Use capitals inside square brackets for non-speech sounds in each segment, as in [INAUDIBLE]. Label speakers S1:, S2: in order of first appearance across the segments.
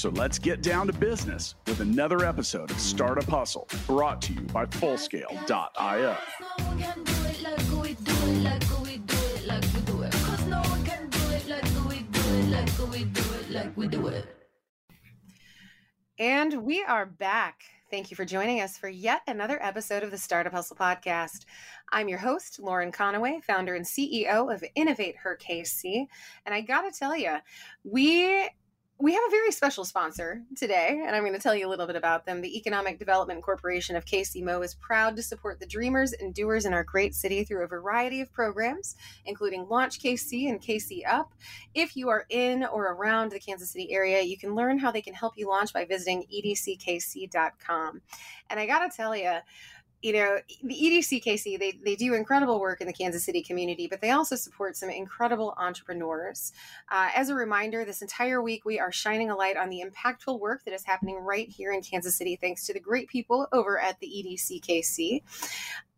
S1: So let's get down to business with another episode of Startup Hustle brought to you by Fullscale.io.
S2: And we are back. Thank you for joining us for yet another episode of the Startup Hustle podcast. I'm your host, Lauren Conaway, founder and CEO of Innovate Her KC. And I got to tell you, we we have a very special sponsor today, and I'm going to tell you a little bit about them. The Economic Development Corporation of KCMO is proud to support the dreamers and doers in our great city through a variety of programs, including Launch KC and KC Up. If you are in or around the Kansas City area, you can learn how they can help you launch by visiting edckc.com. And I got to tell you, you know, the EDCKC, they, they do incredible work in the Kansas City community, but they also support some incredible entrepreneurs. Uh, as a reminder, this entire week we are shining a light on the impactful work that is happening right here in Kansas City, thanks to the great people over at the EDCKC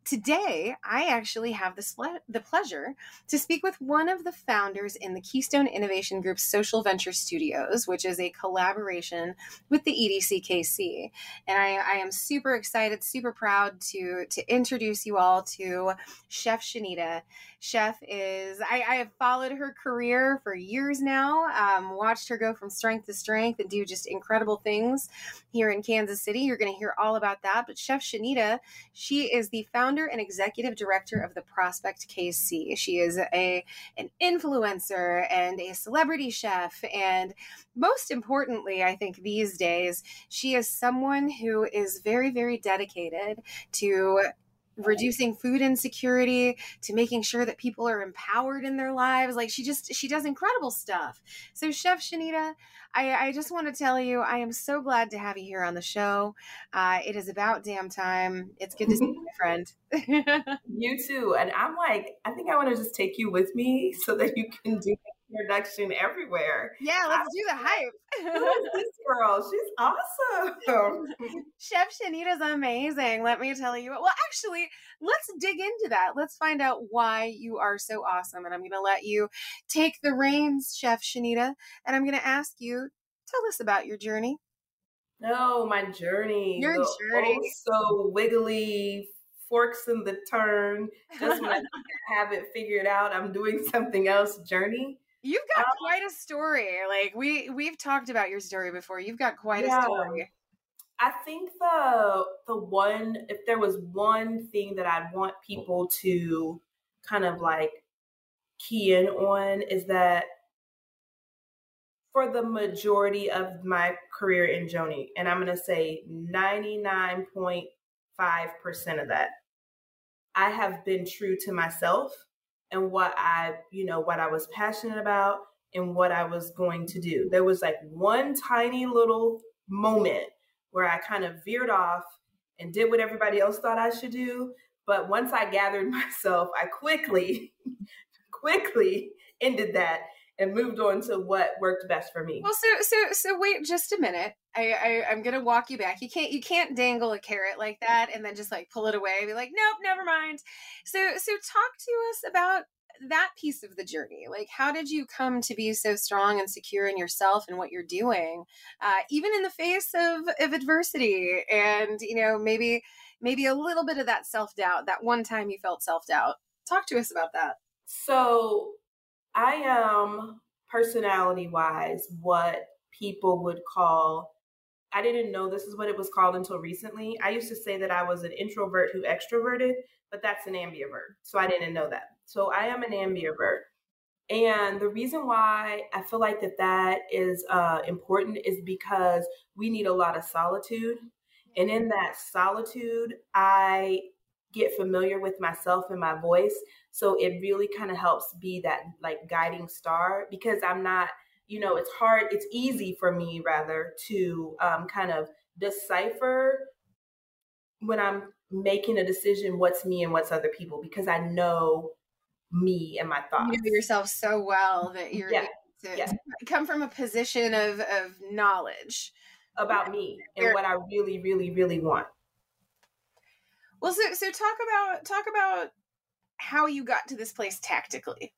S2: today I actually have the, the pleasure to speak with one of the founders in the Keystone Innovation Group's Social Venture Studios, which is a collaboration with the EDCKC. And I, I am super excited, super proud to, to introduce you all to Chef Shanita. Chef is, I, I have followed her career for years now, um, watched her go from strength to strength and do just incredible things here in Kansas City. You're going to hear all about that. But Chef Shanita, she is the founder and executive director of the Prospect KC. She is a an influencer and a celebrity chef and most importantly, I think these days, she is someone who is very very dedicated to reducing food insecurity to making sure that people are empowered in their lives. Like she just she does incredible stuff. So chef shanita i i just want to tell you i am so glad to have you here on the show. Uh, it is about damn time. It's good to see you my friend. [LAUGHS]
S3: You too. And i'm like i think i want to just take you with me so that you can do introduction everywhere.
S2: Yeah, let's do the hype.
S3: Who is [LAUGHS] this girl? She's awesome. [LAUGHS]
S2: Chef Shanita's amazing. Let me tell you. Well, actually, let's dig into that. Let's find out why you are so awesome. And I'm going to let you take the reins, Chef Shanita. And I'm going to ask you, tell us about your journey.
S3: No, my journey.
S2: Your the journey.
S3: so wiggly, forks in the turn. Just when I [LAUGHS] have it figured out, I'm doing something else journey.
S2: You've got um, quite a story. Like we we've talked about your story before. You've got quite yeah. a story.
S3: I think the the one if there was one thing that I'd want people to kind of like key in on is that for the majority of my career in Joni, and I'm going to say 99.5% of that, I have been true to myself and what I, you know, what I was passionate about and what I was going to do. There was like one tiny little moment where I kind of veered off and did what everybody else thought I should do. But once I gathered [LAUGHS] myself, I quickly, [LAUGHS] quickly ended that and moved on to what worked best for me.
S2: Well, so so so wait just a minute. I, I I'm gonna walk you back. You can't you can't dangle a carrot like that and then just like pull it away. Be like, nope, never mind. So so talk to us about that piece of the journey like how did you come to be so strong and secure in yourself and what you're doing uh, even in the face of, of adversity and you know maybe maybe a little bit of that self-doubt that one time you felt self-doubt talk to us about that
S3: so I am personality wise what people would call I didn't know this is what it was called until recently. I used to say that I was an introvert who extroverted, but that's an ambivert. So I didn't know that. So I am an ambivert. And the reason why I feel like that that is uh, important is because we need a lot of solitude. And in that solitude, I get familiar with myself and my voice. So it really kind of helps be that like guiding star because I'm not, you know, it's hard, it's easy for me rather to um, kind of decipher when I'm making a decision what's me and what's other people because I know me and my thoughts.
S2: You know yourself so well that you're
S3: Yeah.
S2: to,
S3: Yeah.
S2: to come from a position of of knowledge.
S3: about me and what I really, really, really want.
S2: Well, so so talk about talk about how you got to this place tactically,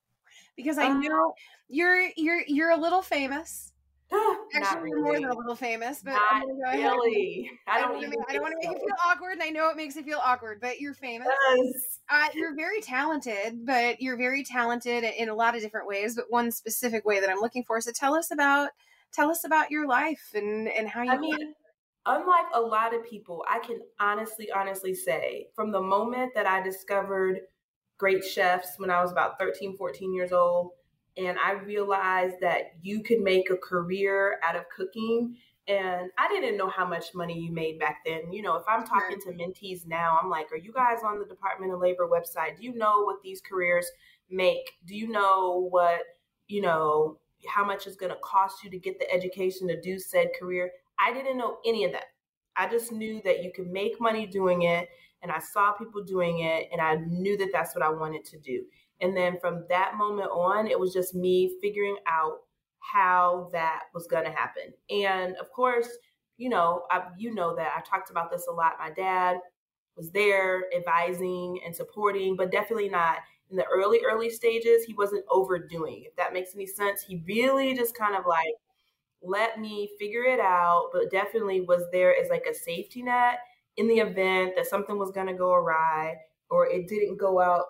S2: because I
S3: Uh,
S2: know you're you're you're a little famous. [GASPS] Actually, you're more than a little famous, but
S3: Not
S2: I'm gonna go ahead.
S3: really. I
S2: I
S3: don't
S2: don't
S3: even.
S2: I don't want to make you feel awkward, and I know it makes you feel awkward, but you're famous.
S3: Yes.
S2: Uh, you're very talented, but you're very talented in a lot of different ways. But one specific way that I'm looking for. So tell us about tell us about your life and and how you.
S3: I mean, unlike a lot of people, I can honestly, honestly say from the moment that I discovered great chefs when I was about 13, 14 years old, and I realized that you could make a career out of cooking. And I didn't know how much money you made back then. You know, if I'm talking to mentees now, I'm like, are you guys on the Department of Labor website? Do you know what these careers make? Do you know what, you know, how much it's going to cost you to get the education to do said career? I didn't know any of that. I just knew that you could make money doing it, and I saw people doing it, and I knew that that's what I wanted to do. And then from that moment on, it was just me figuring out how that was going to happen. And of course, you know, I, you know that I talked about this a lot. My dad was there advising and supporting, but definitely not in the early, early stages. He wasn't overdoing, if that makes any sense. He really just kind of like let me figure it out, but definitely was there as like a safety net in the event that something was going to go awry or it didn't go out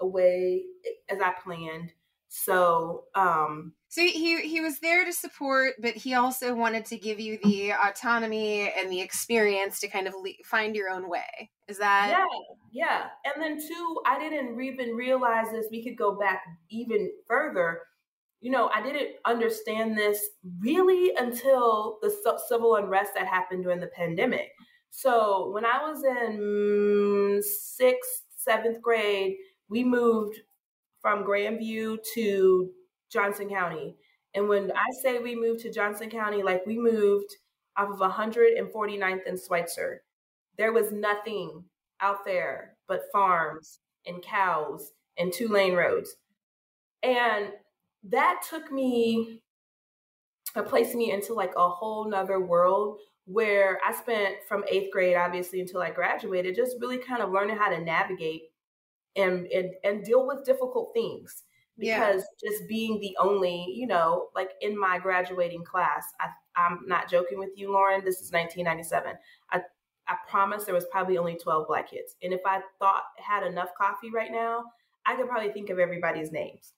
S3: away as I planned. So, um,
S2: so he he was there to support, but he also wanted to give you the autonomy and the experience to kind of le- find your own way. Is that
S3: yeah, yeah. And then two, I didn't even realize this. We could go back even further. You know, I didn't understand this really until the ci- civil unrest that happened during the pandemic. So when I was in sixth, seventh grade, we moved from Grandview to Johnson County. And when I say we moved to Johnson County, like we moved off of 149th and Switzer. There was nothing out there but farms and cows and two lane roads. And that took me, placed me into like a whole nother world where I spent from eighth grade, obviously, until I graduated, just really kind of learning how to navigate and and, and deal with difficult things.
S2: Yeah.
S3: Because just being the only, you know, like in my graduating class, I, I'm not joking with you, Lauren. This is 1997. I I promise there was probably only 12 black kids, and if I thought had enough coffee right now, I could probably think of everybody's names.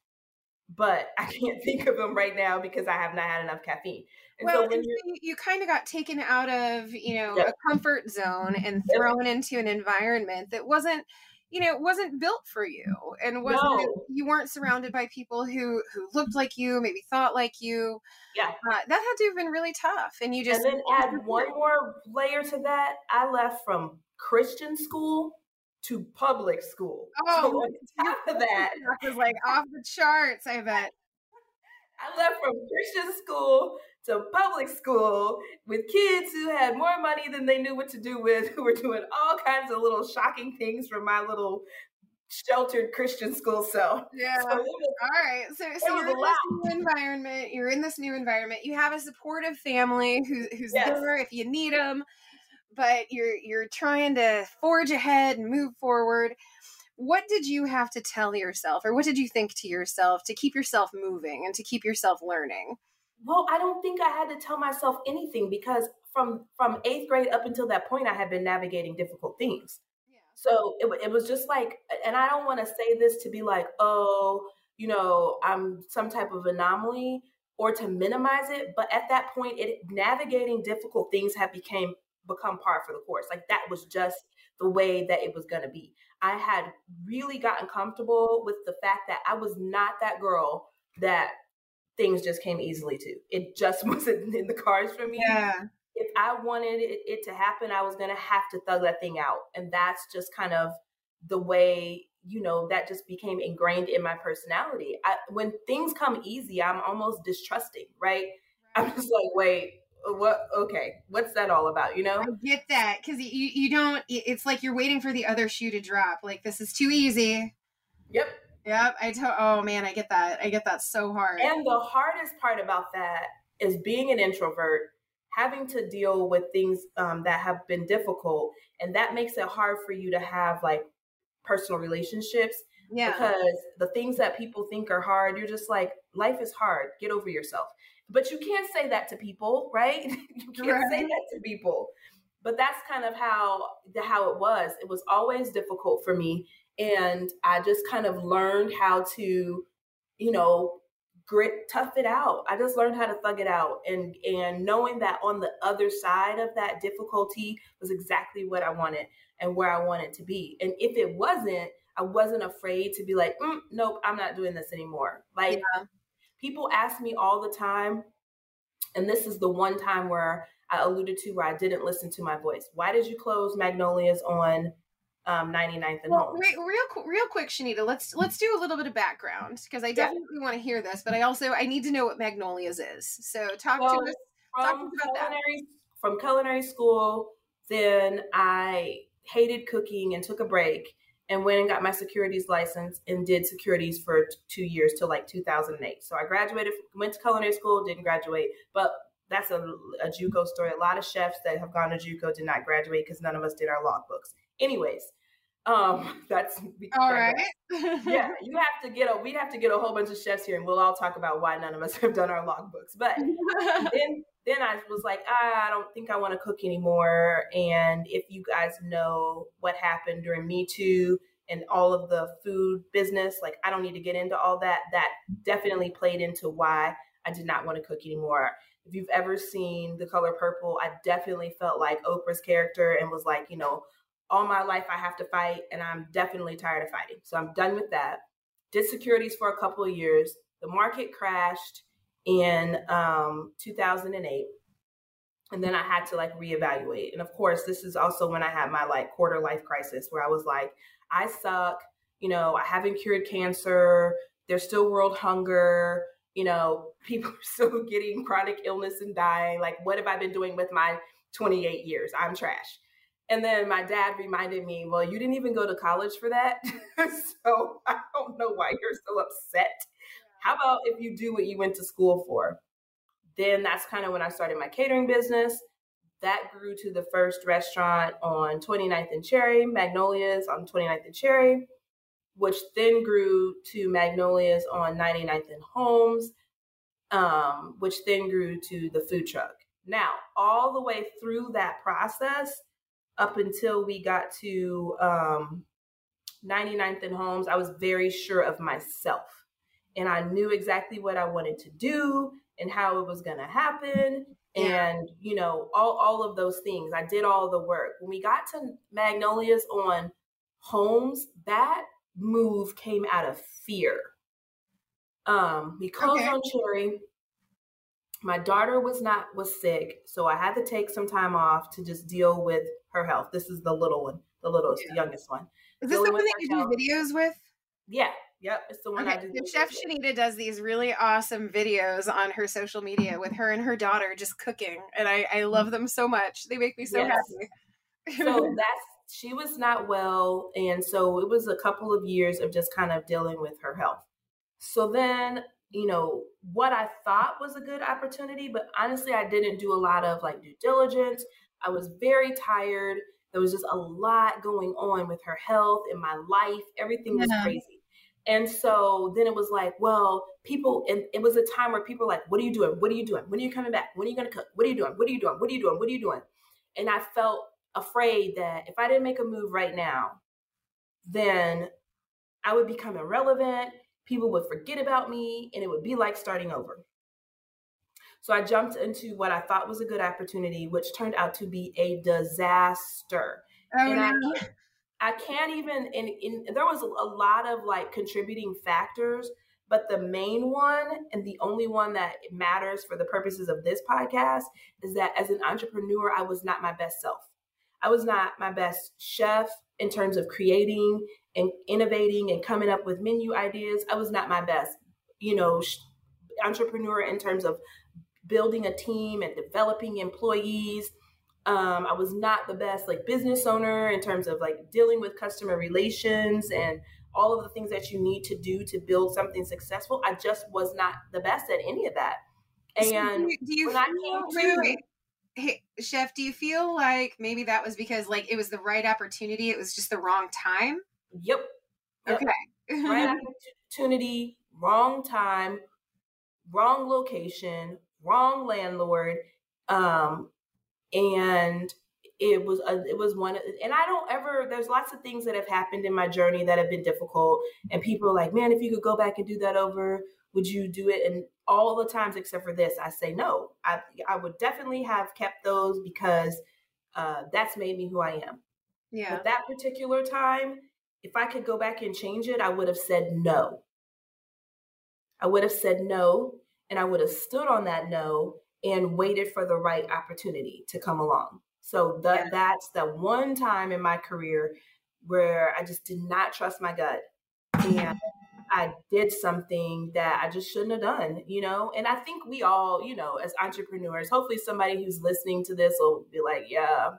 S3: But [LAUGHS] I can't think of them right now because I have not had enough caffeine. And
S2: well,
S3: so when
S2: and
S3: you're
S2: so you, you kind of got taken out of you know
S3: Yep.
S2: a comfort zone and
S3: Yep.
S2: thrown into an environment that wasn't you know wasn't built for you and wasn't
S3: No.
S2: you weren't surrounded by people who who looked like you maybe thought like you
S3: yeah,
S2: uh, that had to have been really tough and you just
S3: and then add one more layer to that. I left from Christian school to public school.
S2: Oh,
S3: so on [LAUGHS] top of that, [LAUGHS]
S2: That was like off the charts i bet. [LAUGHS]
S3: I left from Christian school to public school with kids who had more money than they knew what to do with, who were doing all kinds of little shocking things from my little sheltered Christian school self.
S2: yeah.
S3: So was,
S2: all right. So so you're in this new environment you're in this new environment. You have a supportive family who, who's
S3: Yes.
S2: there if you need them but you're you're trying to forge ahead and move forward what did you have to tell yourself or what did you think to yourself to keep yourself moving and to keep yourself learning
S3: well, I don't think I had to tell myself anything because from from eighth grade up until that point, I had been navigating difficult things. So it, it was just like, and I don't want to say this to be like, oh, you know, I'm some type of anomaly or to minimize it. But at that point, it navigating difficult things had became become par for the course. Like that was just the way that it was going to be. I had really gotten comfortable with the fact that I was not that girl that things just came easily to. It just [LAUGHS] wasn't in the cards for me Yeah. if I wanted it, it to happen, I was going to have to thug that thing out. And that's just kind of the way, you know, that just became ingrained in my personality. I, when things come easy, I'm almost distrusting, right? I'm just like, wait, what okay what's that all about you know?
S2: I get that because you you don't it's like you're waiting for the other shoe to drop like this is too easy.
S3: Yep.
S2: Yep i told oh man i get that i get that so hard.
S3: And the hardest part about that is being an introvert having to deal with things um, that have been difficult and that makes it hard for you to have like personal relationships yeah. because the things that people think are hard you're just like life is hard get over yourself but you can't say that to people, right? [LAUGHS] you can't right. say that to people. But that's kind of how the how it was. It was always difficult for me, and I just kind of learned how to, you know, grit tough it out i just learned how to thug it out and and knowing that on the other side of that difficulty was exactly what i wanted and where i wanted to be and if it wasn't i wasn't afraid to be like mm, nope i'm not doing this anymore like yeah people ask me all the time, and this is the one time where I alluded to where I didn't listen to my voice. Why did you close Magnolias on um, 99th and well,
S2: Real, real, real quick, Shanita. Let's let's do a little bit of background because I definitely yeah. want to hear this, but I also I need to know what Magnolias is. So talk to us. Talk to us about
S3: culinary, that. From culinary school, then I hated cooking and took a break and went and got my securities license and did securities for two years till like 2008. So I graduated, went to culinary school, didn't graduate, but that's a, a JUCO story. A lot of chefs that have gone to JUCO did not graduate because none of us did our logbooks. Anyways, um, [LAUGHS] that's
S2: all right. [LAUGHS]
S3: yeah, you have to get a. We'd have to get a whole bunch of chefs here, and we'll all talk about why none of us have done our logbooks. But [LAUGHS] then, then I was like, ah, I don't think I want to cook anymore. And if you guys know what happened during Me Too and all of the food business, like I don't need to get into all that. That definitely played into why I did not want to cook anymore. If you've ever seen The Color Purple, I definitely felt like Oprah's character and was like, you know, all my life I have to fight, and I'm definitely tired of fighting. So I'm done with that. Did securities for a couple of years. The market crashed in um, 2008. And then I had to like reevaluate. And of course, this is also when I had my like quarter life crisis where I was like, I suck. You know, I haven't cured cancer. There's still world hunger. You know, people are still [LAUGHS] getting chronic illness and dying. Like, what have I been doing with my 28 years? I'm trash. And then my dad reminded me, well, you didn't even go to college for that. [LAUGHS] so I don't know why you're so upset. How about if you do what you went to school for? Then that's kind of when I started my catering business. That grew to the first restaurant on 29th and Cherry, Magnolias on 29th and Cherry, which then grew to Magnolias on 99th and Holmes, um, which then grew to the food truck. Now, all the way through that process, up until we got to um, 99th and Holmes, I was very sure of myself. And I knew exactly what I wanted to do and how it was going to happen. Yeah. And, you know, all, all of those things. I did all the work. When we got to Magnolias on Holmes, that move came out of fear. Um, we closed okay. on Cherry my daughter was not was sick so i had to take some time off to just deal with her health this is the little one the littlest yeah. youngest one
S2: is this the one that you health. do videos with
S3: yeah yep it's the one
S2: okay.
S3: i do
S2: chef shanita does these really awesome videos on her social media with her and her daughter just cooking and i i love them so much they make me so yes.
S3: happy so [LAUGHS] that's she was not well and so it was a couple of years of just kind of dealing with her health so then you know, what I thought was a good opportunity, but honestly, I didn't do a lot of like due diligence. I was very tired. There was just a lot going on with her health and my life. Everything was yeah. crazy. And so then it was like, well, people, and it was a time where people were like, what are you doing? What are you doing? When are you coming back? When are you going to cook? What are you doing? What are you doing? What are you doing? What are you doing? And I felt afraid that if I didn't make a move right now, then I would become irrelevant people would forget about me and it would be like starting over. So I jumped into what I thought was a good opportunity, which turned out to be a disaster. Oh, and no. I, I can't even, and, there was a, a lot of like contributing factors, but the main one and the only one that matters for the purposes of this podcast is that as an entrepreneur, I was not my best self. I was not my best chef in terms of creating and innovating and coming up with menu ideas. I was not my best, you know, entrepreneur in terms of building a team and developing employees. Um, I was not the best like business owner in terms of like dealing with customer relations and all of the things that you need to do to build something successful. I just was not the best at any of that. And
S2: do you, do you feel, to, wait, hey, chef, do you feel like maybe that was because like it was the right opportunity, it was just the wrong time?
S3: Yep.
S2: yep.
S3: Okay. right [LAUGHS] opportunity, wrong time, wrong location, wrong landlord, um, and it was a, it was one and i don't ever there's lots of things that have happened in my journey that have been difficult. And people are like man if you could go back and do that over would you do it? And all the times except for this i say no. I i would definitely have kept those because uh, that's made me who i am.
S2: Yeah.
S3: But that particular time if i could go back and change it i would have said no. I would have said no and i would have stood on that no and waited for the right opportunity to come along. So yeah. that's the one time in my career where I just did not trust my gut. And I did something that I just shouldn't have done, you know? And I think we all, you know, as entrepreneurs, hopefully somebody who's listening to this will be like, yeah,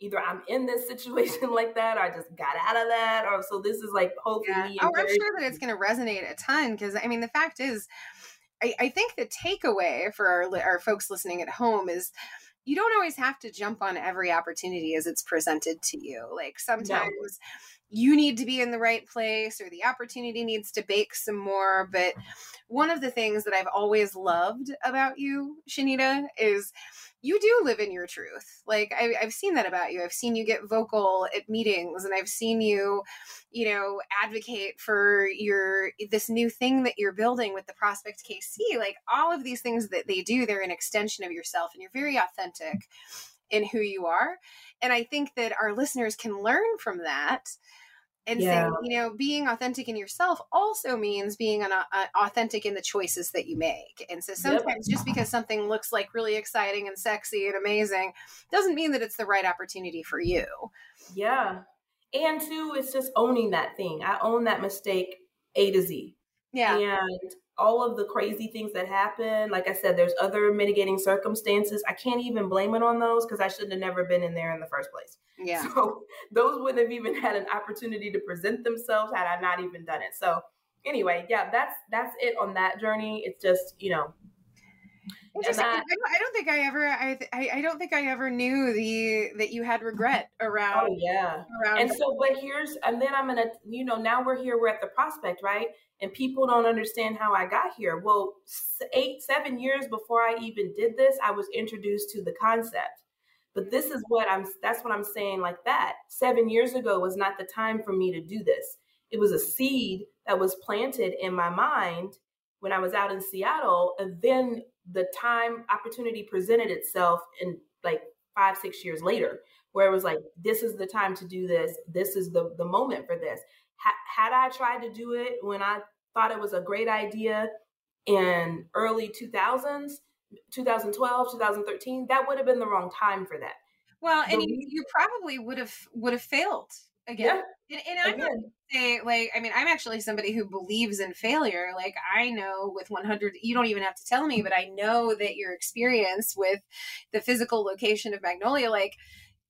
S3: either I'm in this [LAUGHS] situation like that or I just got out of that. Or so this is like hopefully.
S2: Yeah. Oh, I'm sure that it's going to resonate a ton because I mean, the fact is, I, I think the takeaway for our, our folks listening at home is you don't always have to jump on every opportunity as it's presented to you. Like sometimes no. you need to be in the right place or the opportunity needs to bake some more. But one of the things that I've always loved about you, Shanita, is you do live in your truth. Like I, have seen that about you. I've seen you get vocal at meetings, and I've seen you, you know, advocate for your this new thing that you're building with the Prospect KC. Like all of these things that they do, they're an extension of yourself, and you're very authentic in who you are. And I think that our listeners can learn from that and yeah. you know being authentic in yourself also means being an, uh, authentic in the choices that you make and so sometimes yep. just because something looks like really exciting and sexy and amazing doesn't mean that it's the right opportunity for you
S3: yeah and two it's just owning that thing i own that mistake a to z
S2: yeah
S3: and all of the crazy things that happen. Like I said, there's other mitigating circumstances. I can't even blame it on those because I shouldn't have never been in there in the first place.
S2: Yeah.
S3: So [LAUGHS] those wouldn't have even had an opportunity to present themselves had I not even done it. So anyway, yeah, that's that's it on that journey. It's just you know.
S2: That, I don't think I ever. I, I don't think I ever knew the that you had regret around.
S3: Oh yeah. Around and so, but here's and then I'm gonna. You know, now we're here. We're at the prospect, right? and people don't understand how I got here. Well, eight, seven years before I even did this, I was introduced to the concept. But this is what I'm, that's what I'm saying like that. Seven years ago was not the time for me to do this. It was a seed that was planted in my mind when I was out in Seattle. And then the time opportunity presented itself in like five, six years later, where it was like, this is the time to do this. This is the, the moment for this had I tried to do it when I thought it was a great idea in early 2000s, 2012, 2013, that would have been the wrong time for that.
S2: Well, and you, you, probably would have would have failed again. Yeah, and, and I'm say like I mean I'm actually somebody who believes in failure. Like I know with 100, you don't even have to tell me, but I know that your experience with the physical location of Magnolia, like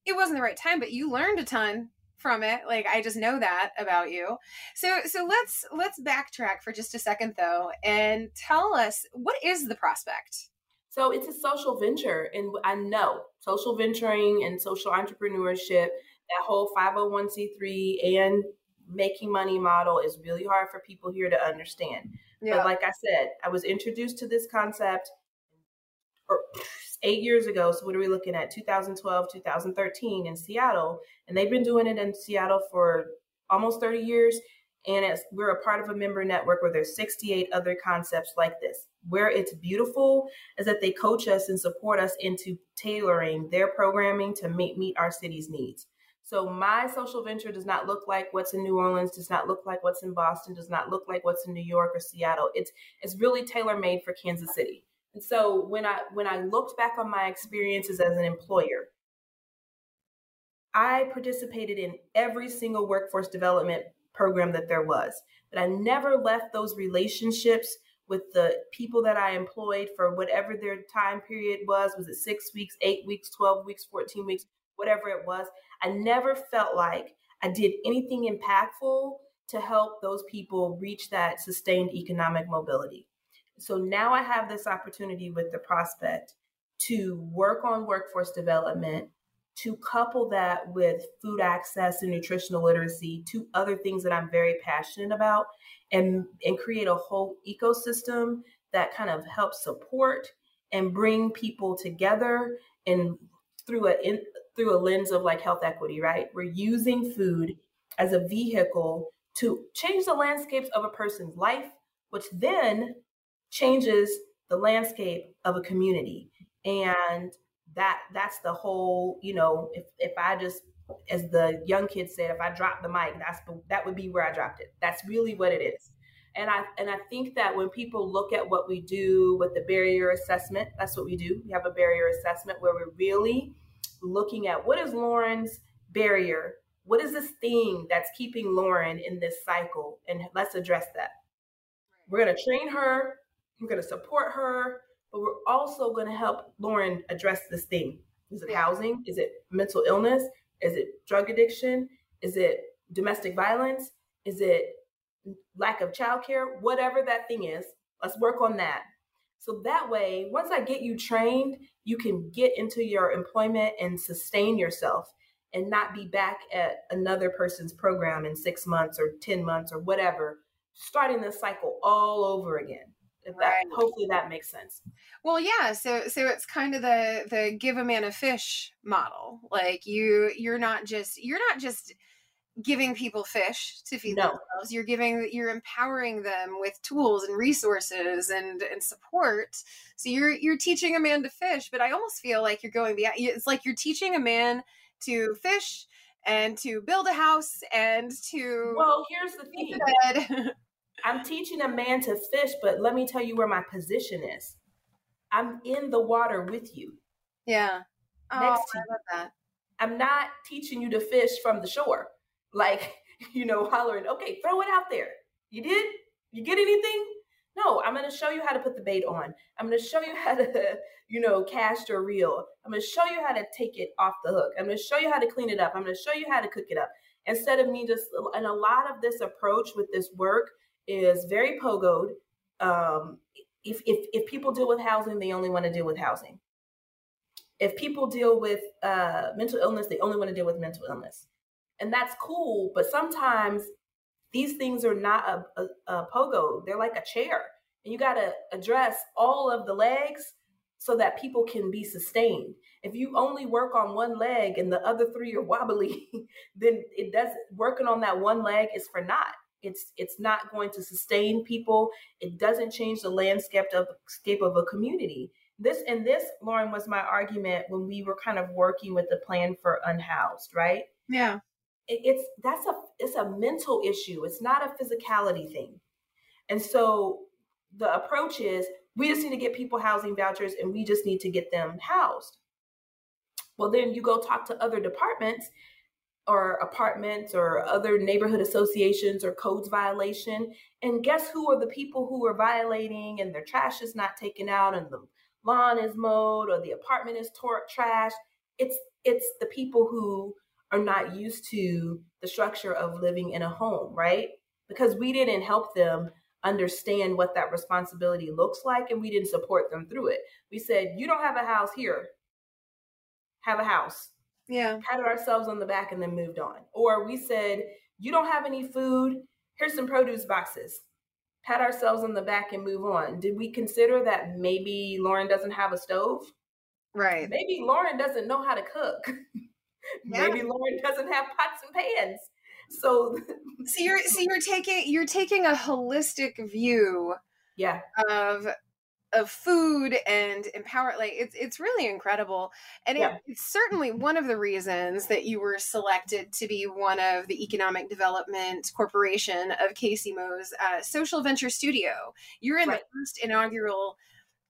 S2: it wasn't the right time, but you learned a ton from it like i just know that about you so so let's let's backtrack for just a second though and tell us what is the prospect
S3: so it's a social venture and i know social venturing and social entrepreneurship that whole 501c3 and making money model is really hard for people here to understand yeah. but like i said i was introduced to this concept [SNIFFS] eight years ago. So what are we looking at? 2012, 2013 in Seattle, and they've been doing it in Seattle for almost 30 years. And we're a part of a member network where there's 68 other concepts like this. Where it's beautiful is that they coach us and support us into tailoring their programming to meet, meet our city's needs. So my social venture does not look like what's in New Orleans, does not look like what's in Boston, does not look like what's in New York or Seattle. It's it's really tailor made for Kansas City. And so when I when I looked back on my experiences as an employer, I participated in every single workforce development program that there was. But I never left those relationships with the people that I employed for whatever their time period was. Was it six weeks, eight weeks, 12 weeks, 14 weeks, whatever it was? I never felt like I did anything impactful to help those people reach that sustained economic mobility. So now I have this opportunity with the prospect to work on workforce development, to couple that with food access and nutritional literacy, two other things that I'm very passionate about, and, and create a whole ecosystem that kind of helps support and bring people together and through a in, through a lens of like health equity, right? We're using food as a vehicle to change the landscapes of a person's life, which then changes the landscape of a community. And that that's the whole, you know, if if I just as the young kid said, if I drop the mic, that's that would be where I dropped it. That's really what it is. And I and I think that when people look at what we do with the barrier assessment, that's what we do. We have a barrier assessment where we're really looking at what is Lauren's barrier what is this thing that's keeping Lauren in this cycle? And let's address that. We're going to train her, we're going to support her, but we're also going to help Lauren address this thing. Is it housing? Is it mental illness? Is it drug addiction? Is it domestic violence? Is it lack of childcare? Whatever that thing is, let's work on that. So that way, once I get you trained, you can get into your employment and sustain yourself and not be back at another person's program in six months or 10 months or whatever, starting the cycle all over again. If that, right. hopefully that makes sense.
S2: Well, yeah. So, so it's kind of the, the give a man a fish model. Like you, you're not just, you're not just giving people fish to feed no. themselves. You're giving, you're empowering them with tools and resources and, and support. So you're, you're teaching a man to fish, but I almost feel like you're going beyond, it's like you're teaching a man to fish and to build a house and to
S3: well here's the thing [LAUGHS] i'm teaching a man to fish but let me tell you where my position is i'm in the water with you
S2: yeah
S3: oh, next to you. that i'm not teaching you to fish from the shore like [LAUGHS] you know hollering okay throw it out there you did you get anything no, I'm going to show you how to put the bait on. I'm going to show you how to, [LAUGHS] you know, cast your reel. I'm going to show you how to take it off the hook. I'm going to show you how to clean it up. I'm going to show you how to cook it up. Instead of me just, and a lot of this approach with this work is very pogoed. Um, if, if, if people deal with housing, they only want to deal with housing. If people deal with uh, mental illness, they only want to deal with mental illness. And that's cool, but sometimes these things are not a, a, a pogo, they're like a chair. And you got to address all of the legs so that people can be sustained. If you only work on one leg and the other three are wobbly, [LAUGHS] then it doesn't working on that one leg is for naught. It's it's not going to sustain people. It doesn't change the landscape of scape of a community. This and this, Lauren, was my argument when we were kind of working with the plan for unhoused, right?
S2: Yeah
S3: it's that's a it's a mental issue it's not a physicality thing and so the approach is we just need to get people housing vouchers and we just need to get them housed well then you go talk to other departments or apartments or other neighborhood associations or codes violation and guess who are the people who are violating and their trash is not taken out and the lawn is mowed or the apartment is tore trash it's it's the people who are not used to the structure of living in a home, right? Because we didn't help them understand what that responsibility looks like and we didn't support them through it. We said, You don't have a house here, have a house.
S2: Yeah.
S3: Patted ourselves on the back and then moved on. Or we said, You don't have any food, here's some produce boxes. Pat ourselves on the back and move on. Did we consider that maybe Lauren doesn't have a stove?
S2: Right.
S3: Maybe Lauren doesn't know how to cook. [LAUGHS] Yeah. Maybe Lauren doesn't have pots and pans. So
S2: so you're [LAUGHS] so you're taking you're taking a holistic view
S3: yeah
S2: of of food and empower like it's it's really incredible and yeah. it, it's certainly one of the reasons that you were selected to be one of the economic development corporation of KCMO's uh, social venture studio you're in right. the first inaugural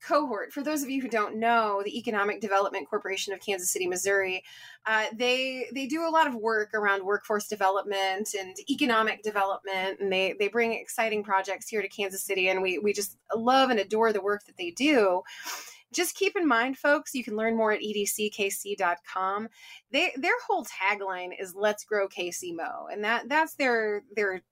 S2: cohort, for those of you who don't know, the Economic Development Corporation of Kansas City, Missouri, uh, they they do a lot of work around workforce development and economic development, and they they bring exciting projects here to Kansas City, and we we just love and adore the work that they do. Just keep in mind folks you can learn more at edckc.com they their whole tagline is let's grow kcmo and that that's their their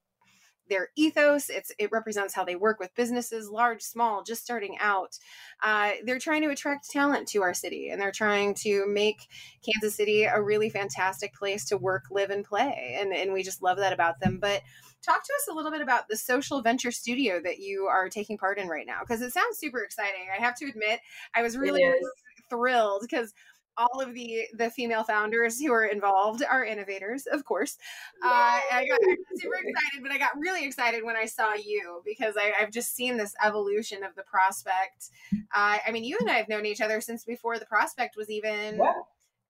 S2: their ethos it's it represents how they work with businesses large small just starting out. Uh, they're trying to attract talent to our city and they're trying to make kansas city a really fantastic place to work live and play and, and we just love that about them. But talk to us a little bit about the social venture studio that you are taking part in right now because it sounds super exciting i have to admit i was really thrilled because all of the the female founders who are involved are innovators, of course. Uh, I got super excited, but I got really excited when I saw you because I, have just seen this evolution of the prospect. Uh, I mean, you and I have known each other since before the prospect was even.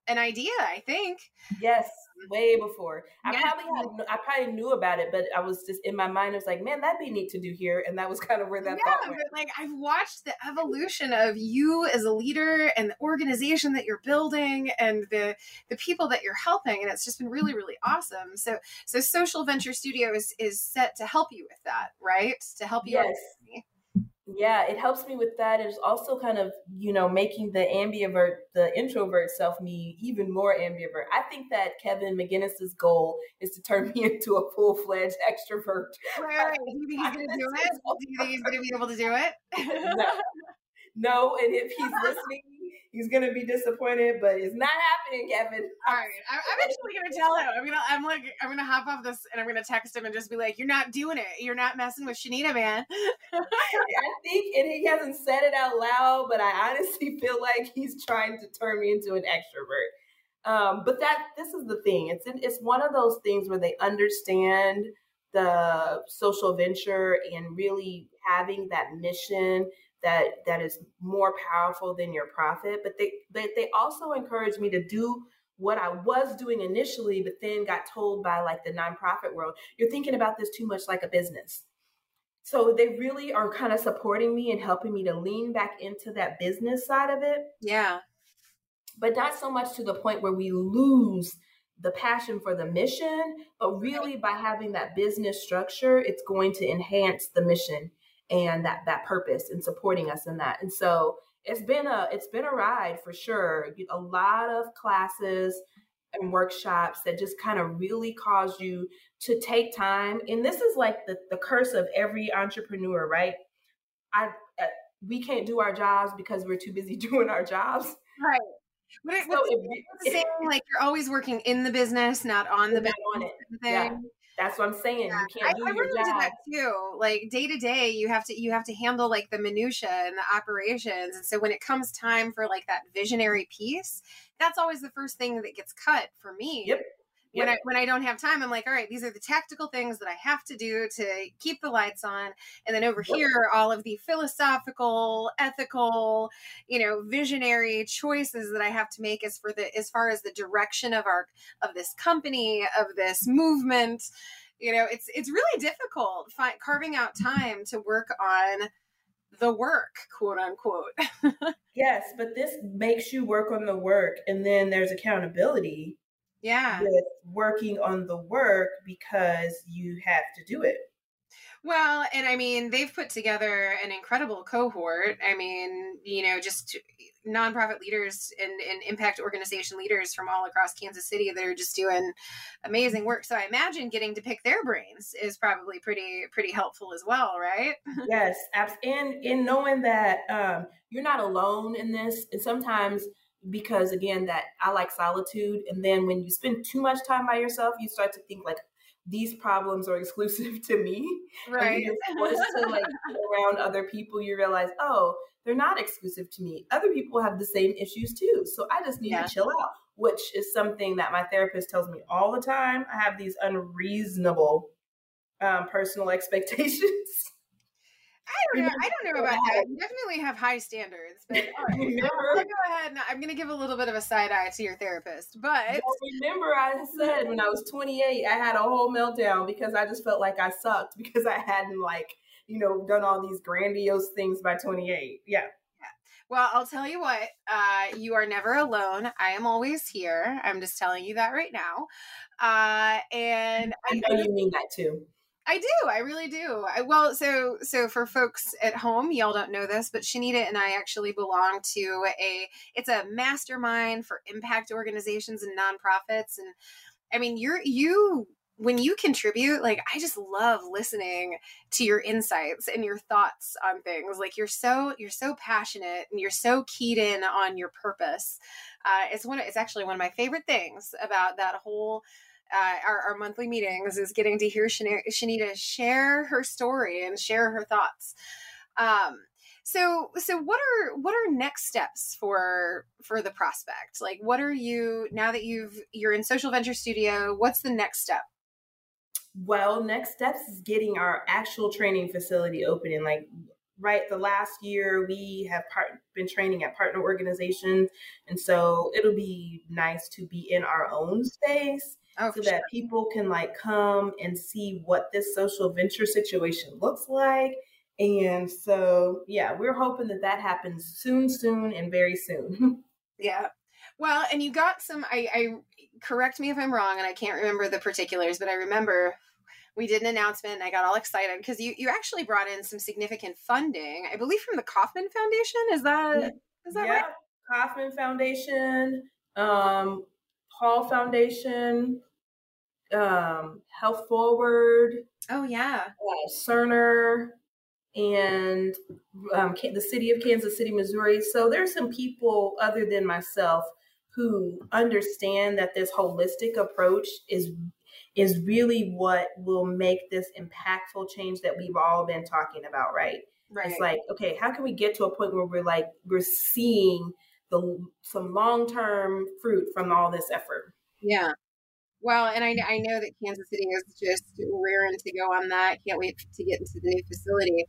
S2: An idea. I think.
S3: Yes, way before. I yeah. probably had, I probably knew about it, but I was just in my mind. I was like, man, that'd be neat to do here, and that was [LAUGHS] kind of where that yeah, thought went.
S2: But like I've watched the evolution of you as a leader and the organization that you're building and the the people that you're helping, and it's just been really really awesome. So so Social Venture Studio is is set to help you with that, right? To help you.
S3: Yes yeah it helps me with that. It's also kind of you know making the ambivert the introvert self me even more ambivert. I think that kevin mcginnis's goal is to turn [LAUGHS] me into a full-fledged extrovert.
S2: Right, [LAUGHS] do you think he's gonna do it? do you think he's gonna be able to do [LAUGHS] it?
S3: No. no and if he's listening he's gonna be disappointed, but it's not happening, Kevin.
S2: All right, I'm, I'm actually gonna tell him. I'm gonna, I'm like, I'm gonna hop off this and I'm gonna text him and just be like, "You're not doing it. You're not messing with Shanita, man." [LAUGHS]
S3: I think, and he hasn't said it out loud, but I honestly [LAUGHS] feel like he's trying to turn me into an extrovert. Um, but that this is the thing. It's in, it's one of those things where they understand the social venture and really having that mission that that is more powerful than your profit but they they, they also encourage me to do what I was doing initially, but then got told by like the nonprofit world, you're thinking about this too much like a business. So they really are kind of supporting me and helping me to lean back into that business side of it.
S2: Yeah.
S3: But not so much to the point where we lose the passion for the mission, but really by having that business structure, it's going to enhance the mission and that that purpose and supporting us in that. And so it's been a it's been a ride for sure. A lot of classes and workshops that just kind of really cause you to take time. And this is like the the curse of every entrepreneur, right? I uh, we can't do our jobs because we're too busy [LAUGHS] doing our jobs.
S2: Right. But it, so if, saying like you're always working in the business, not on the business. On it.
S3: Thing. Yeah. That's what I'm saying. Yeah. You can't do I, your I job. that
S2: too. Like day to day, you have to you have to handle like the minutia and the operations. And so when it comes time for like that visionary piece, that's always the first thing that gets cut for me.
S3: Yep.
S2: When I when I don't have time, I'm like, all right, these are the tactical things that I have to do to keep the lights on. And then over here, all of the philosophical, ethical, you know, visionary choices that I have to make as for the as far as the direction of our of this company, of this movement. You know, it's it's really difficult fi- carving out time to work on the work, quote unquote. [LAUGHS]
S3: yes, but this makes you work on the work and then there's accountability
S2: yeah
S3: with working on the work because you have to do it
S2: well, and I mean, they've put together an incredible cohort. I mean, you know, just nonprofit leaders and, and impact organization leaders from all across Kansas City that are just doing amazing work. So I imagine getting to pick their brains is probably pretty pretty helpful as well, right? [LAUGHS]
S3: yes, and in knowing that um, you're not alone in this, and sometimes because again that I like solitude and then when you spend too much time by yourself you start to think like these problems are [LAUGHS] exclusive to me.
S2: Right.
S3: and forced to like around other people you realize oh they're not exclusive to me. Other people have the same issues too. So I just need yeah. to chill out which is something that my therapist tells me all the time. I have these unreasonable um, personal [LAUGHS] expectations
S2: I don't know. I don't know about that. You definitely have high standards, but right. Remember, go ahead. And I'm going to give a little bit of a side eye to your therapist, but
S3: remember, I said when I was 28, I had a whole meltdown because I just felt like I sucked [LAUGHS] because I hadn't like you know done all these grandiose things by 28. Yeah.
S2: Well, I'll tell you what, uh, you are never alone. I am always here. I'm just telling you that right now. Uh, and
S3: I know you mean that too.
S2: I do. I really do. I, well, so so for folks at home, y'all don't know this, but Shanita and I actually belong to a. It's a mastermind for impact organizations and nonprofits, and I mean, you're you when you contribute, like I just love listening to your insights and your thoughts on things. Like you're so you're so passionate and you're so keyed in on your purpose. Uh, it's one. It's actually one of my favorite things about that whole uh, our, our, monthly meetings is getting to hear Shanita share her story and share her thoughts. Um, so, so what are what are next steps for for the prospect? Like, what are you now that you've you're in Social Venture Studio? What's the next step?
S3: Well, next steps is getting our actual training facility open. And like right the last year we have part, been training at partner organizations and so it'll be nice to be in our own space oh, so that people can like come and see what this social venture situation looks like. And so, yeah, we're hoping that that happens soon, soon, and very soon. [LAUGHS]
S2: yeah. Well, and you got some, I, I correct me if I'm wrong, and I can't remember the particulars, but I remember we did an announcement and I got all excited because you, you actually brought in some significant funding, I believe from the Kauffman Foundation. Is that, is that
S3: yeah.
S2: right?
S3: Kauffman Foundation, um, Hall Foundation, um, Health Forward.
S2: Oh yeah,
S3: uh, Cerner, and um, the city of Kansas City, Missouri. So there's some people other than myself who understand that this holistic approach is is really what will make this impactful change that we've all been talking about, right? Right. It's like, okay, how can we get to a point where we're like we're seeing the some long term fruit from all this effort?
S2: Yeah. Well, and I, I know that Kansas City is just rearing to go on that. Can't wait to get into the new facility.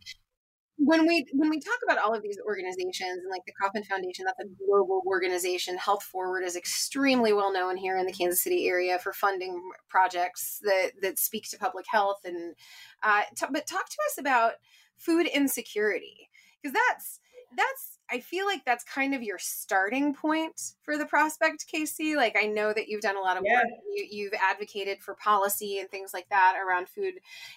S2: When we when we talk about all of these organizations and like the Kauffman Foundation, that's a global organization. Health Forward is extremely well known here in the Kansas City area for funding projects that that speak to public health. And uh, t- but talk to us about food insecurity because that's that's I feel like that's kind of your starting point for the prospect, KC. Like I know that you've done a lot of yeah. work. You, have advocated for policy and things like that around food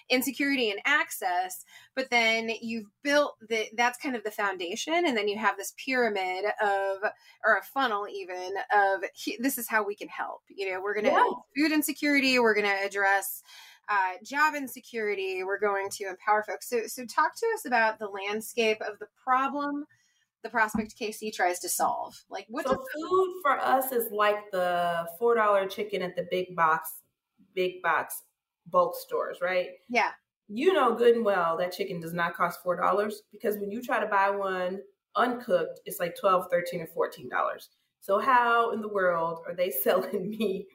S2: insecurity and access, but then you've built the that's kind of the foundation, and then you have this pyramid of or a funnel even of this is how we can help. You know, we're going to yeah. food insecurity. We're going to address. Uh, job insecurity. We're going to empower folks. So, so talk to us about the landscape of the problem the prospect KC tries to solve? Like what
S3: so food for us is like the four dollar chicken at the big box, big box bulk stores, right?
S2: Yeah.
S3: You know good and well that chicken does not cost four dollars because when you try to buy one uncooked, it's like 12 13 or 14 dollars. So how in the world are they [LAUGHS] selling me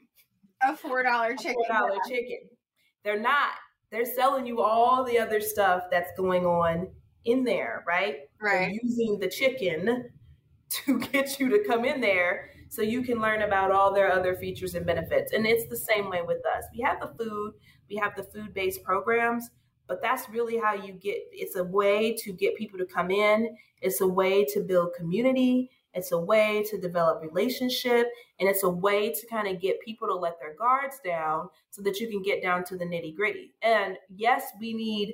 S2: a four dollar chicken?
S3: Four dollar yeah. chicken. They're not. They're selling you all the other stuff that's going on in there, right?
S2: Right.
S3: They're using the chicken [LAUGHS] to get you to come in there so you can learn about all their other features and benefits. And it's the same way with us. We have the food, we have the food based programs, but that's really how you get it's a way to get people to come in, it's a way to build community. It's a way to develop relationship and it's a way to kind of get people to let their guards down so that you can get down to the nitty gritty. And yes, we need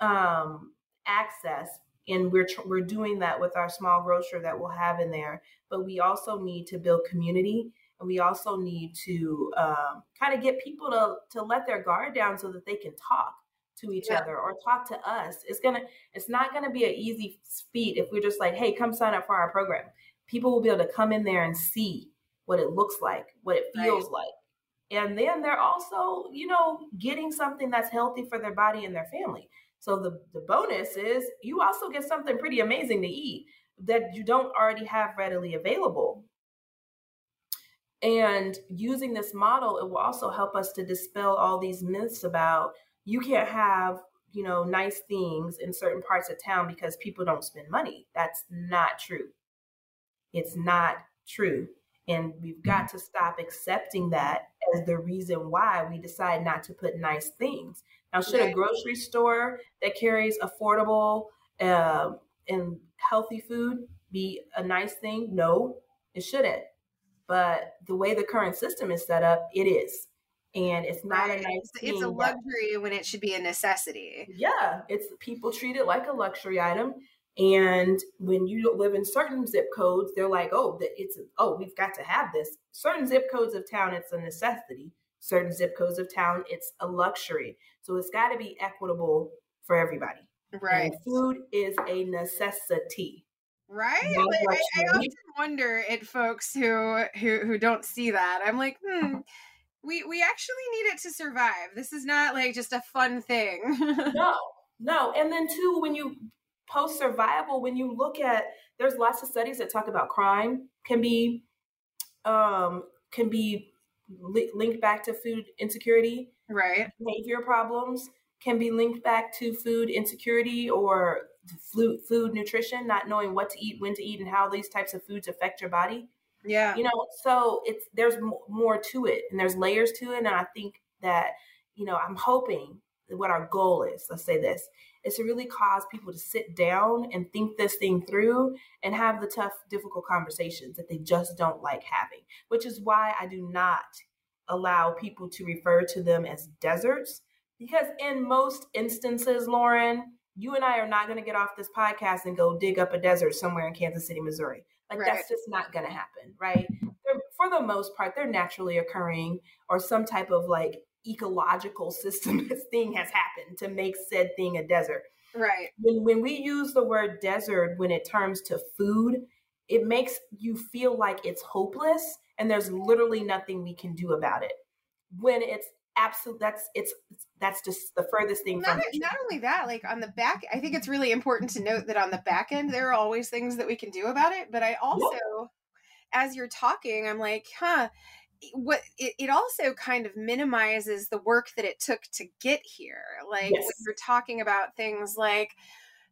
S3: um, access and we're we're doing that with our small grocer that we'll have in there but we also need to build community and we also need to um, kind of get people to to let their guard down so that they can talk to each yeah. other or talk to us it's gonna it's not gonna be an easy feat if we're just like hey come sign up for our program people will be able to come in there and see what it looks like what it feels right. like and then they're also you know getting something that's healthy for their body and their family so the, the bonus is you also get something pretty amazing to eat that you don't already have readily available. And using this model, it will also help us to dispel all these myths about you can't have, you know, nice things in certain parts of town because people don't spend money. That's not true. It's not true. And we've got to stop accepting that as the reason why we decide not to put nice things. Now, should a grocery store that carries affordable uh, and healthy food be a nice thing? No, it shouldn't. But the way the current system is set up, it is. And it's not right. a nice
S2: it's, it's a luxury that, when it should be a necessity.
S3: Yeah, it's people treat it like a luxury item. And when you live in certain zip codes, they're like, oh, it's oh, we've got to have this. Certain zip codes of town, it's a necessity. Certain zip codes of town, it's a luxury. So it's got to be equitable for everybody.
S2: Right.
S3: And food is a necessity.
S2: Right. Like, I, I, often wonder at folks who who who don't see that. I'm like, hmm, we we actually need it to survive. This is not like just a fun thing. [LAUGHS]
S3: no, no. And then too, when you post survival, when you look at there's lots of studies that talk about crime can be um can be li- linked back to food insecurity.
S2: Right.
S3: Behavior problems can be linked back to food insecurity or food, food nutrition, not knowing what to eat, when to eat, and how these types of foods affect your body.
S2: Yeah.
S3: You know, so it's there's more to it and there's layers to it. And I think that, you know, I'm hoping what our goal is, let's say this, is to really cause people to sit down and think this thing through and have the tough, difficult conversations that they just don't like having, which is why I do not allow people to refer to them as deserts because in most instances, Lauren, you and I are not going to get off this podcast and go dig up a desert somewhere in Kansas City, Missouri. Like right. that's just not going to happen, right? They're, for the most part, they're naturally occurring or some type of like ecological system [LAUGHS] thing has happened to make said thing a desert.
S2: Right.
S3: When when we use the word desert when it turns to food, it makes you feel like it's hopeless and there's literally nothing we can do about it. When it's absolute that's it's that's just the furthest thing
S2: not, not only that like on the back i think it's really important to note that on the back end there are always things that we can do about it but i also yep. as you're talking i'm like huh what it, it also kind of minimizes the work that it took to get here like yes. when you're talking about things like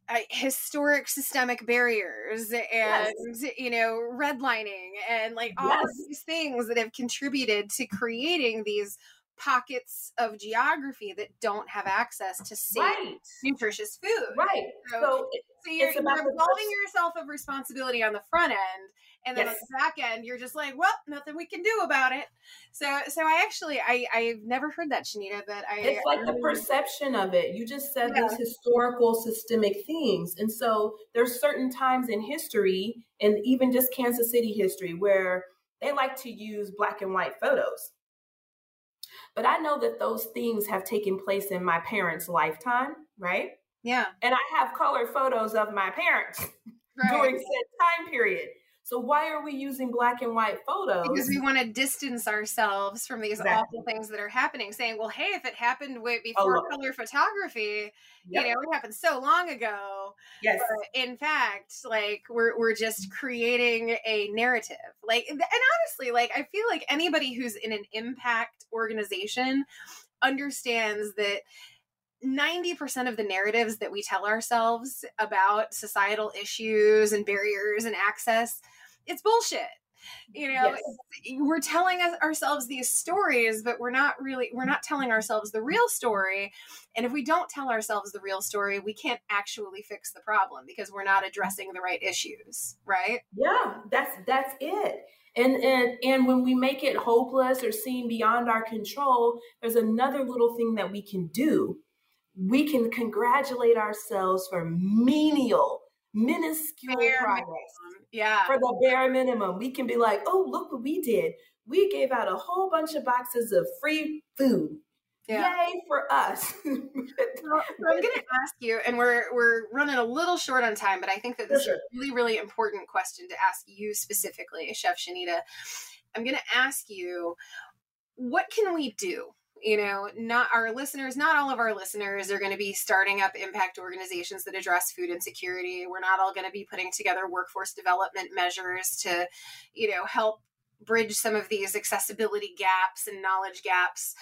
S2: uh, historic systemic barriers and yes. you know redlining and like all yes. of these things that have contributed to creating these pockets of geography that don't have access to safe, right. nutritious food.
S3: Right.
S2: So, so, so you're, you're absolving yourself of responsibility on the front end, and then yes. on the back end, you're just like, well, nothing we can do about it. So, so I actually, I, I've never heard that, Shanita, but I.
S3: It's like I, the perception of it. You just said yeah. these historical, systemic things, and so there's certain times in history, and even just Kansas City history, where they like to use black and white photos but I know that those things have taken place in my parents' lifetime, right?
S2: Yeah.
S3: And I have color photos of my parents [LAUGHS] right. during said time period. So why are we using black and white photos?
S2: Because we want to distance ourselves from these exactly. awful things that are happening. Saying, "Well, hey, if it happened way oh, before oh, color photography, yep. you know, it happened so long ago."
S3: Yes.
S2: But in fact, like we're we're just mm-hmm. creating a narrative. Like, and honestly, like I feel like anybody who's in an impact organization understands that 90% of the narratives that we tell ourselves about societal issues and barriers and access it's bullshit. You know yes. we're telling us, ourselves these stories but we're not really we're not telling ourselves the real story. And if we don't tell ourselves the real story we can't actually fix the problem because we're not addressing the right issues right?
S3: Yeah that's that's it. And and and when we make it hopeless or seem beyond our control there's another little thing that we can do. We can congratulate ourselves for menial minuscule bare progress. Minimum.
S2: Yeah.
S3: For the bare minimum. We can be like, oh, look what we did. We gave out a whole bunch of boxes of free food. Yeah. Yay for us. [LAUGHS] so
S2: I'm gonna ask you, and we're we're running a little short on time, but I think that this sure. is a really, really important question to ask you specifically, Chef Shanita. I'm gonna ask you, what can we do you know not our listeners not all of our listeners are going to be starting up impact organizations that address food insecurity. We're not all going to be putting together workforce development measures to you know help bridge some of these accessibility gaps and knowledge gaps.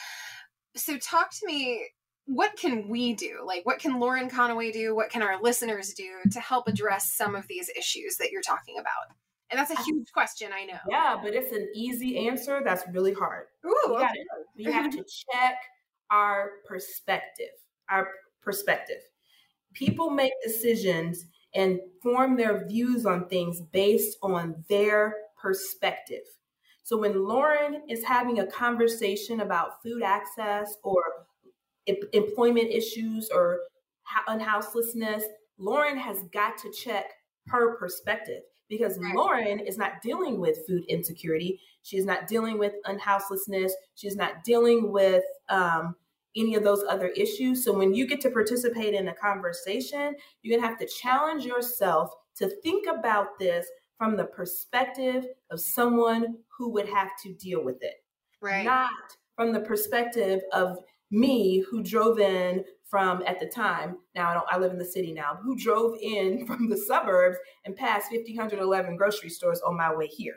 S2: So talk to me what can we do? Like what can lauren conaway do? What can our listeners do to help address some of these issues that you're talking about and that's a huge question, I know.
S3: Yeah, but it's an easy answer that's really hard.
S2: Ooh,
S3: we,
S2: okay.
S3: we have to check our perspective. Our perspective. People make decisions and form their views on things based on their perspective. So when Lauren is having a conversation about food access or employment issues or unhouselessness, Lauren has got to check her perspective because right. Lauren is not dealing with food insecurity. She's not dealing with unhouselessness. She's not dealing with um, any of those other issues. So when you get to participate in a conversation, you're going to have to challenge yourself to think about this from the perspective of someone who would have to deal with it.
S2: Right.
S3: Not from the perspective of me who drove in from at the time now I don't I live in the city now who drove in [LAUGHS] from the suburbs and passed 50 111 grocery stores on my way here.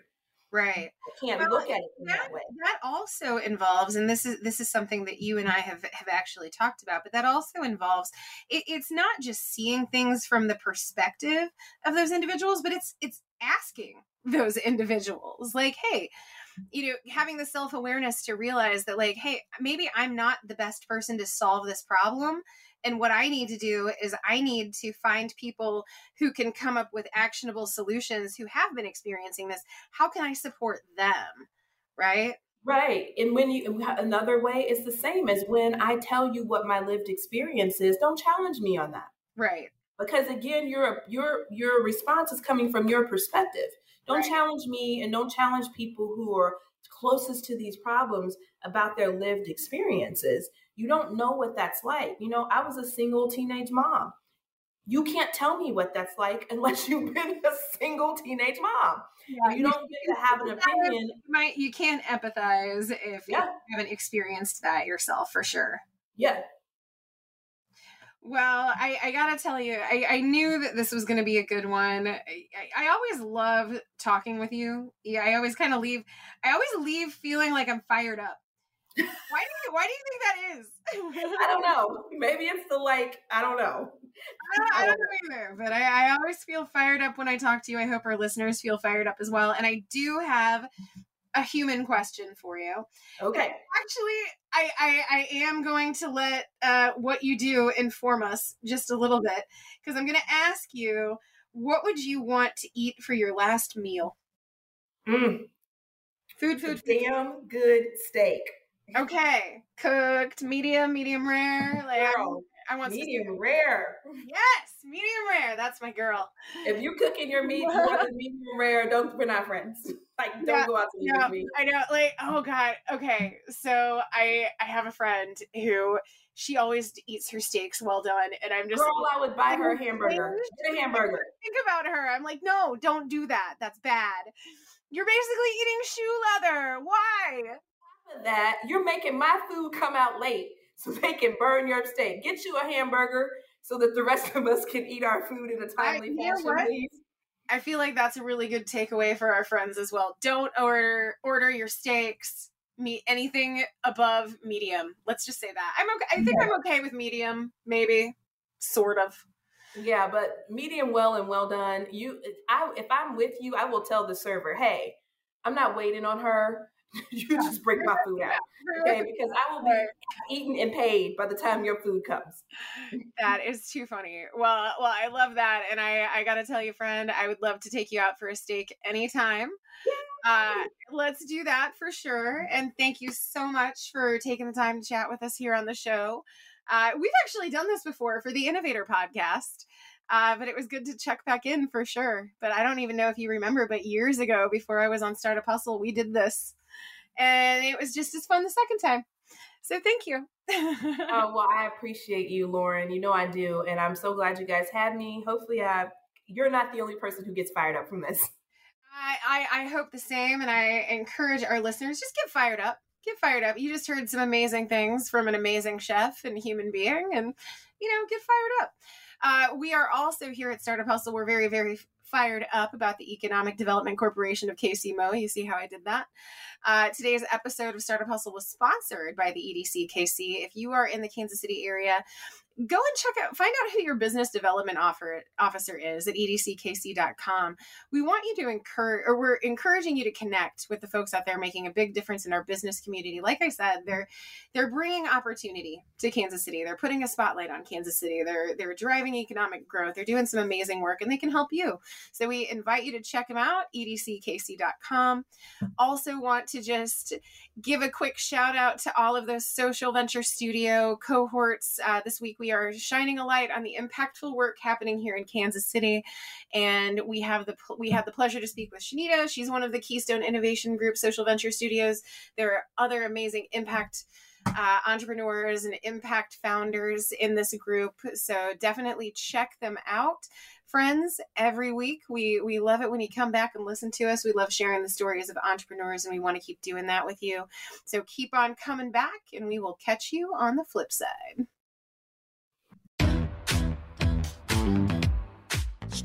S2: Right.
S3: I can't well, look at it
S2: that,
S3: that way.
S2: that also involves and this is this is something that you and I have have actually talked about but that also involves it, it's not just seeing things from the perspective of those individuals but it's it's asking those [LAUGHS] individuals like hey you know having the self-awareness to realize that like hey maybe i'm not the best person to solve this problem and what i need to do is i need to find people who can come up with actionable solutions who have been experiencing this how can i support them right
S3: Right. And when you, another way is the same as when I tell you what my lived experience is, don't challenge me on that.
S2: Right.
S3: Because again, your, your, your response is coming from your perspective. Don't right. challenge me and don't challenge people who are closest to these problems about their lived experiences. You don't know what that's like. You know, I was a single teenage mom. You can't tell me what that's like [LAUGHS] unless you've been a single teenage mom. Yeah, you don't get to have an opinion.
S2: You, might, you can't empathize if yeah. you haven't experienced that yourself for sure.
S3: Yeah,
S2: well, I, I gotta tell you, I, I knew that this was gonna be a good one. I, I always love talking with you. Yeah, I always kind of leave. I always leave feeling like I'm fired up. Why do you Why do you think that
S3: is? [LAUGHS] I don't know. Maybe it's the like. I don't know.
S2: I don't, I don't know either. But I, I always feel fired up when I talk to you. I hope our listeners feel fired up as well. And I do have a human question for you.
S3: Okay.
S2: Actually, I, I, I am going to let uh, what you do inform us just a little bit because I'm going to ask you what would you want to eat for your last meal?
S3: Mm.
S2: Food, food,
S3: food. Damn good steak.
S2: Okay, cooked, medium, medium rare. Like
S3: Girl, I want medium rare.
S2: Yes, medium rare. That's my girl.
S3: If you cooking your meat, you want medium rare. Don't we're not friends. Like don't yeah, go out to eat no, with me.
S2: I know. Like oh god. Okay, so I I have a friend who she always eats her steaks well done, and I'm just
S3: girl. I would buy her a hamburger. Get a hamburger.
S2: Think about her. I'm like, no, don't do that. That's bad. You're basically eating shoe leather. Why?
S3: That you're making my food come out late [LAUGHS] so they can burn your steak. Get you a hamburger so that the rest of us can eat our food in a timely I, fashion, please.
S2: I feel like that's a really good takeaway for our friends as well. Don't order order your steaks meat anything above medium. Let's just say that. I'm okay. I think yeah. I'm okay with medium, maybe, sort of.
S3: Yeah, but medium well and well done. You, I, if I'm with you, I will tell the server, hey, I'm not waiting on her. [LAUGHS] you just break my [LAUGHS] food out. Okay, because I will be eaten and paid by the time your food comes.
S2: That is too funny. Well, well, I love that. And I, I gotta tell you, friend, I would love to take you out for a steak anytime. Uh, let's do that for sure. And thank you so much for taking the time to chat with us here on the show. Uh, we've actually done this before for the Innovator podcast. Uh, but it was good to check back in for sure. But I don't even know if you remember, but years ago, before I was on Startup Hustle, we did this and it was just as fun the second time. So thank you. [LAUGHS]
S3: oh, well, I appreciate you, Lauren. You know I do, and I'm so glad you guys had me. Hopefully, I you're not the only person who gets fired up from this. [LAUGHS]
S2: I, I, I hope the same, and I encourage our listeners just get fired up. Get fired up. You just heard some amazing things from an amazing chef and human being, and you know, get fired up. Uh, we are also here at Startup Hustle. We're very, very fired up about the Economic Development Corporation of KCMO. You see how I did that? Uh, today's episode of Startup Hustle was sponsored by the EDC KC. If you are in the Kansas City area, go and check out, find out who your business development offer, officer is at edckc.com. We want you to encourage, or we're encouraging you to connect with the folks out there making a big difference in our business community. Like I said, they're they're bringing opportunity to Kansas City. They're putting a spotlight on Kansas City. They're they're driving economic growth. They're doing some amazing work, and they can help you. So we invite you to check them out, edckc.com. Also, want to just give a quick shout out to all of those social venture studio cohorts. Uh, this week we are shining a light on the impactful work happening here in Kansas City, and we have the we have the pleasure to speak with Shanita. She's one of the Keystone Innovation Group Social Venture Studios. There are other amazing impact. Uh, entrepreneurs and impact founders in this group. So definitely check them out friends every week. We we love it when you come back and listen to us. We love sharing the stories of entrepreneurs and we want to keep doing that with you. So keep on coming back and we will catch you on the flip side.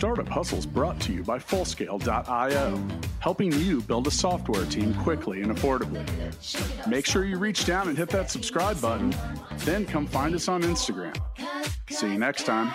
S1: Startup Hustles brought to you by Fullscale.io, helping you build a software team quickly and affordably. Make sure you reach down and hit that subscribe button, then come find us on Instagram. See you next time.